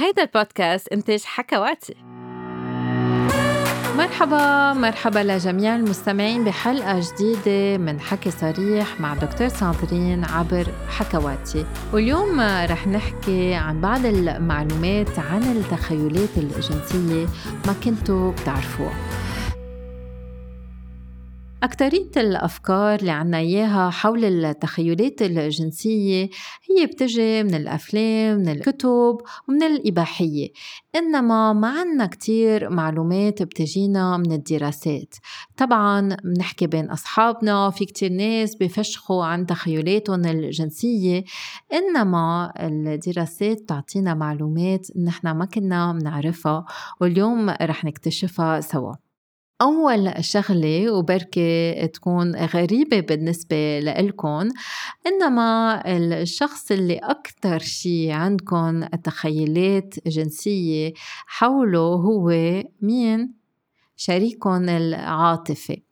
هيدا البودكاست إنتاج حكواتي. مرحبا مرحبا لجميع المستمعين بحلقة جديدة من حكي صريح مع دكتور ساندرين عبر حكواتي. واليوم رح نحكي عن بعض المعلومات عن التخيلات الجنسية ما كنتوا بتعرفوها. أكترية الأفكار اللي عنا إياها حول التخيلات الجنسية هي بتجي من الأفلام من الكتب ومن الإباحية. إنما ما عنا كتير معلومات بتجينا من الدراسات. طبعا بنحكي بين أصحابنا في كتير ناس بفشخوا عن تخيلاتهم الجنسية. إنما الدراسات تعطينا معلومات نحن ما كنا بنعرفها واليوم رح نكتشفها سوا. أول شغلة وبركي تكون غريبة بالنسبة لإلكن إنما الشخص اللي أكتر شي عندكن تخيلات جنسية حوله هو مين؟ شريككن العاطفي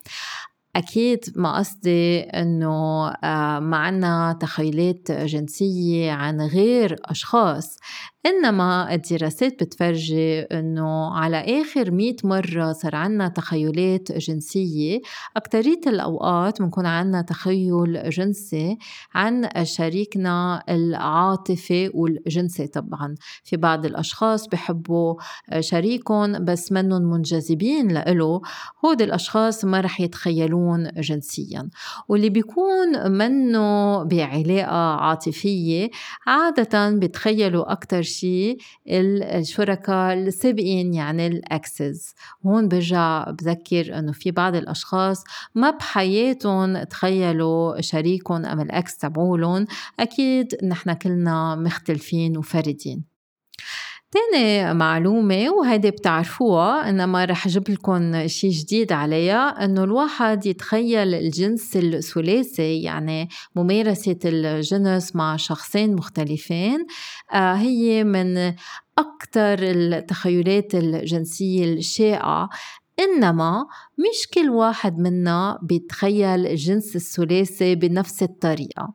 أكيد ما قصدي إنه آه، ما عنا تخيلات جنسية عن غير أشخاص إنما الدراسات بتفرجي إنه على آخر مئة مرة صار عنا تخيلات جنسية. أكترية الأوقات بنكون عنا تخيل جنسي عن شريكنا العاطفي والجنسي طبعا. في بعض الأشخاص بحبوا شريكهم بس منهم منجذبين لإله. هود الأشخاص ما رح يتخيلون جنسيا. واللي بيكون منه بعلاقة عاطفية عادة بيتخيلوا أكتر شيء الشركاء السابقين يعني الاكسز هون برجع بذكر إنه في بعض الأشخاص ما بحياتهم تخيلوا شريكهم أم ال ex تبعولن أكيد نحن كلنا مختلفين وفردين. تاني معلومة وهيدي بتعرفوها إنما رح أجيب لكم شي جديد عليها إنه الواحد يتخيل الجنس الثلاثي يعني ممارسة الجنس مع شخصين مختلفين آه هي من أكثر التخيلات الجنسية الشائعة. إنما مش كل واحد منا بيتخيل الجنس الثلاثي بنفس الطريقة.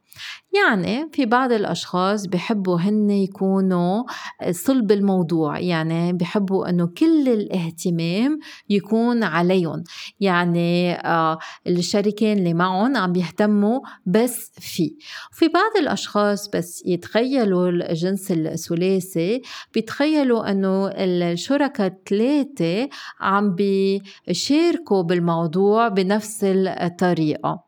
يعني في بعض الأشخاص بحبوا هن يكونوا صلب الموضوع يعني بحبوا أنه كل الاهتمام يكون عليهم. يعني آه اللي معهم عم بيهتموا بس فيه. وفي بعض الأشخاص بس يتخيلوا الجنس الثلاثي بيتخيلوا أنه الشركاء الثلاثة عم بيشاركوا بالموضوع بنفس الطريقة.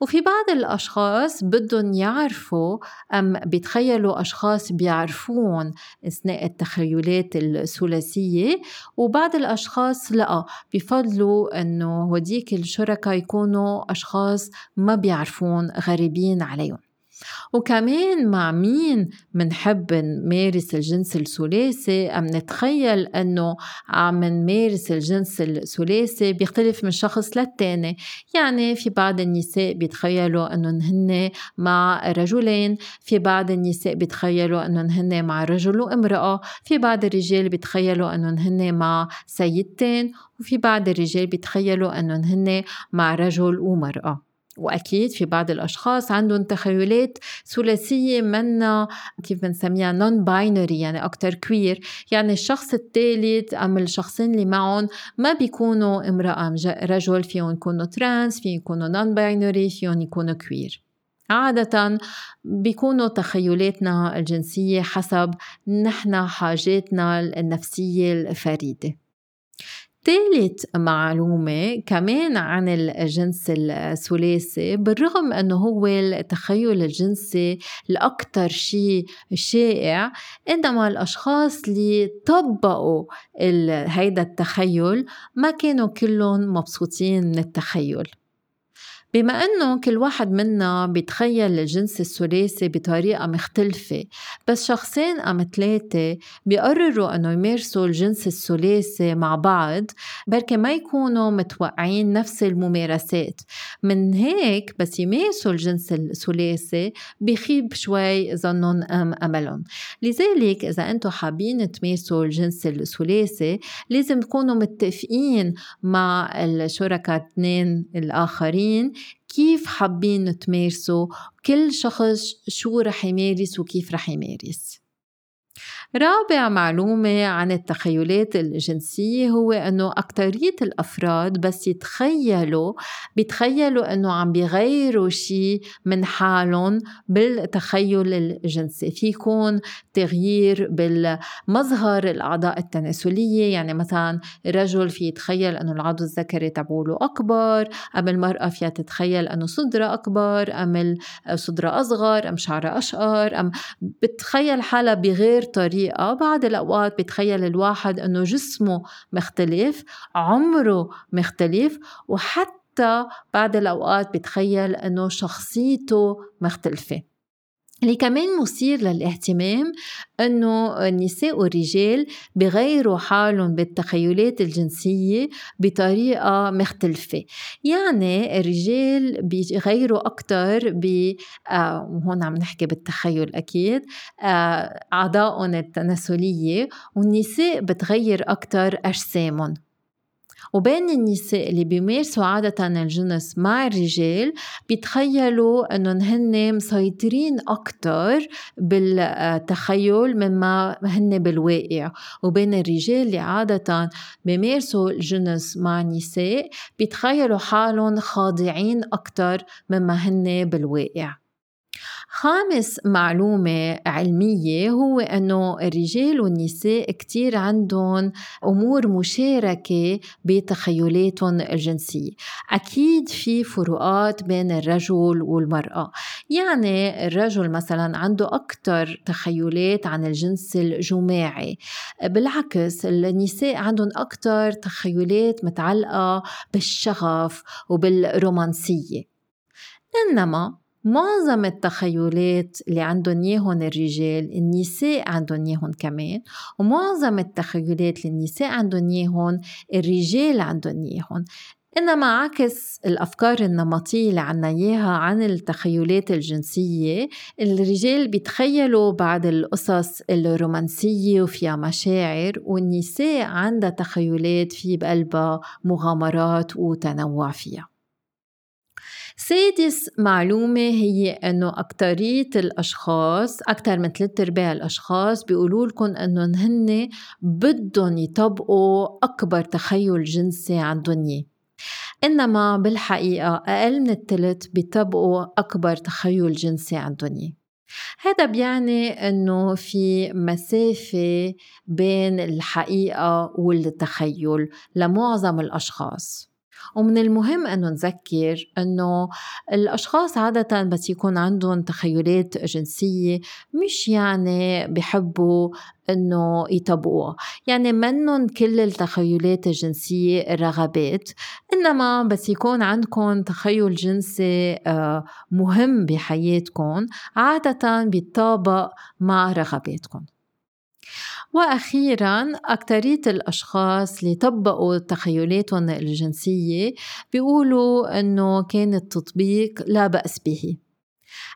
وفي بعض الأشخاص بدهم يعرفوا أم بيتخيلوا أشخاص بيعرفون أثناء التخيلات الثلاثية وبعض الأشخاص لأ بفضلوا أنه هديك الشركاء يكونوا أشخاص ما بيعرفون غريبين عليهم. وكمان مع مين منحب نمارس الجنس الثلاثي؟ أم نتخيل أنه عم نمارس الجنس الثلاثي بيختلف من شخص للتاني. يعني في بعض النساء بيتخيلوا أنه هن مع رجلين في بعض النساء بيتخيلوا أنه هن مع رجل وامرأة في بعض الرجال بيتخيلوا أنه هن مع سيدتين وفي بعض الرجال بيتخيلوا أنه هن مع رجل ومرأة. وأكيد في بعض الأشخاص عندهم تخيلات ثلاثية منا كيف بنسميها non-binary يعني أكثر queer يعني الشخص الثالث أم الشخصين اللي معهم ما بيكونوا امرأة ام رجل فيهم يكونوا trans فيهم يكونوا non-binary فيهم يكونوا queer عادة بيكونوا تخيلاتنا الجنسية حسب نحن حاجاتنا النفسية الفريدة. ثالث معلومة كمان عن الجنس الثلاثي بالرغم أنه هو التخيل الجنسي الأكثر شيء شائع إنما الأشخاص اللي طبقوا هيدا التخيل ما كانوا كلهم مبسوطين من التخيل. بما إنه كل واحد منا بيتخيل الجنس الثلاثي بطريقة مختلفة بس شخصين أم ثلاثة بيقرروا إنه يمارسوا الجنس الثلاثي مع بعض بركي ما يكونوا متوقعين نفس الممارسات. من هيك بس يمارسوا الجنس الثلاثي بخيب شوي ظنهم أم أملهم. لذلك إذا أنتم حابين تمارسوا الجنس الثلاثي لازم تكونوا متفقين مع الشركاء اثنين الآخرين كيف حابين تمارسوا كل شخص شو رح يمارس وكيف رح يمارس؟ رابع معلومة عن التخيلات الجنسية هو أنه أكترية الأفراد بس يتخيلوا بيتخيلوا أنه عم بيغيروا شيء من حالهم بالتخيل الجنسي. في يكون تغيير بالمظهر الأعضاء التناسلية يعني مثلا الرجل في يتخيل أنه العضو الذكري تبعوله أكبر أم المرأة فيها تتخيل أنه صدرها أكبر أم صدرها أصغر أم شعرها أشقر أم بتخيل حالها بغير طريقة بعض الأوقات بتخيل الواحد أنه جسمه مختلف عمره مختلف وحتى بعض الأوقات بتخيل أنه شخصيته مختلفة. اللي كمان مثير للاهتمام إنه النساء والرجال بغيروا حالهم بالتخيلات الجنسية بطريقة مختلفة. يعني الرجال بيغيروا أكثر ب آه هون عم نحكي بالتخيل أكيد آه أعضائهم التناسلية والنساء بتغير أكثر أجسامهم. وبين النساء اللي بيمارسوا عادة الجنس مع الرجال بيتخيلوا إنهم هن مسيطرين أكثر بالتخيل مما هن بالواقع. وبين الرجال اللي عادة بيمارسوا الجنس مع النساء بيتخيلوا حالهم خاضعين أكثر مما هن بالواقع. خامس معلومة علمية هو أنه الرجال والنساء كتير عندهم أمور مشاركة بتخيلاتهم الجنسية. أكيد في فروقات بين الرجل والمرأة. يعني الرجل مثلا عنده أكثر تخيلات عن الجنس الجماعي. بالعكس النساء عندهم أكثر تخيلات متعلقة بالشغف وبالرومانسية. إنما معظم التخيلات اللي عندهم ياهن الرجال النساء عندهم ياهن كمان ومعظم التخيلات اللي النساء عندهم ياهن الرجال عندهم ياهن إنما عكس الأفكار النمطية اللي عنا إياها عن التخيلات الجنسية الرجال بيتخيلوا بعض القصص الرومانسية وفيها مشاعر والنساء عندها تخيلات في بقلبها مغامرات وتنوع فيها. سادس معلومة هي إنه أكترية الأشخاص أكتر من ثلاث أرباع الأشخاص بيقولوا لكم إنهم هن بدهم يطبقوا أكبر تخيل جنسي عندهم إياه. إنما بالحقيقة أقل من الثلث بيطبقوا أكبر تخيل جنسي عندهم إياه. هذا بيعني إنه في مسافة بين الحقيقة والتخيل لمعظم الأشخاص. ومن المهم أنه نذكر أنه الأشخاص عادة بس يكون عندهم تخيلات جنسية مش يعني بحبوا إنه يطبقوها يعني منن كل التخيلات الجنسية رغبات إنما بس يكون عندكم تخيل جنسي آه، مهم بحياتكم عادة بيتطابق مع رغباتكم. وأخيرا أكترية الأشخاص اللي طبقوا تخيلاتهم الجنسية بيقولوا أنه كان التطبيق لا بأس به.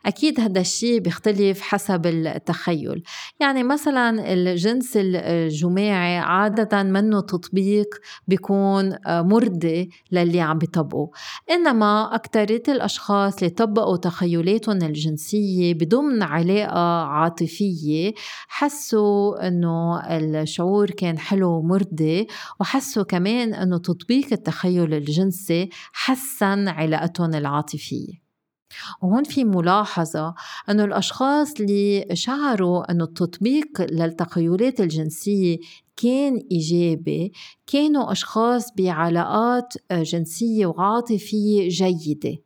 أكيد هذا الشيء بيختلف حسب التخيل. يعني مثلا الجنس الجماعي عادة منه تطبيق بيكون مرضي للي عم بيطبقوا. إنما أكترية الأشخاص اللي طبقوا تخيلاتهم الجنسية بضمن علاقة عاطفية حسوا إنه الشعور كان حلو ومرضي وحسوا كمان إنه تطبيق التخيل الجنسي حسن علاقتهم العاطفية. وهون في ملاحظة أنه الأشخاص اللي شعروا أنه التطبيق للتخيلات الجنسية كان إيجابي كانوا أشخاص بعلاقات جنسية وعاطفية جيدة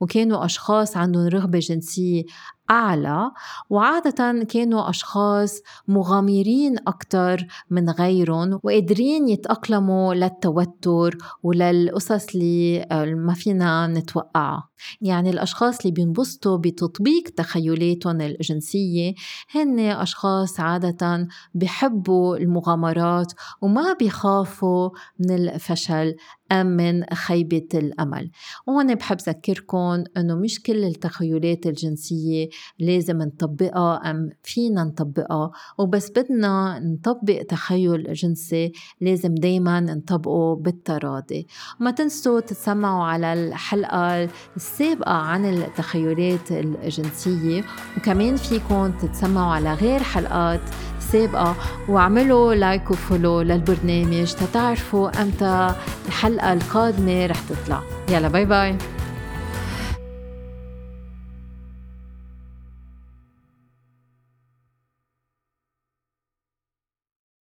وكانوا أشخاص عندهم رغبة جنسية أعلى وعادة كانوا أشخاص مغامرين أكثر من غيرهم وقادرين يتأقلموا للتوتر وللقصص اللي ما فينا نتوقعها. يعني الأشخاص اللي بينبسطوا بتطبيق تخيلاتهم الجنسية هن أشخاص عادة بحبوا المغامرات وما بيخافوا من الفشل أم من خيبة الأمل. وهون بحب ذكركم أنه مش كل التخيلات الجنسية لازم نطبقها أم فينا نطبقها. وبس بدنا نطبق تخيل جنسي لازم دايما نطبقه بالتراضي. وما تنسوا تتسمعوا على الحلقة السابقة عن التخيلات الجنسية. وكمان فيكم تتسمعوا على غير حلقات السابقة واعملوا like و follow للبرنامج تتعرفوا إمتى الحلقة القادمة رح تطلع. يلا باي باي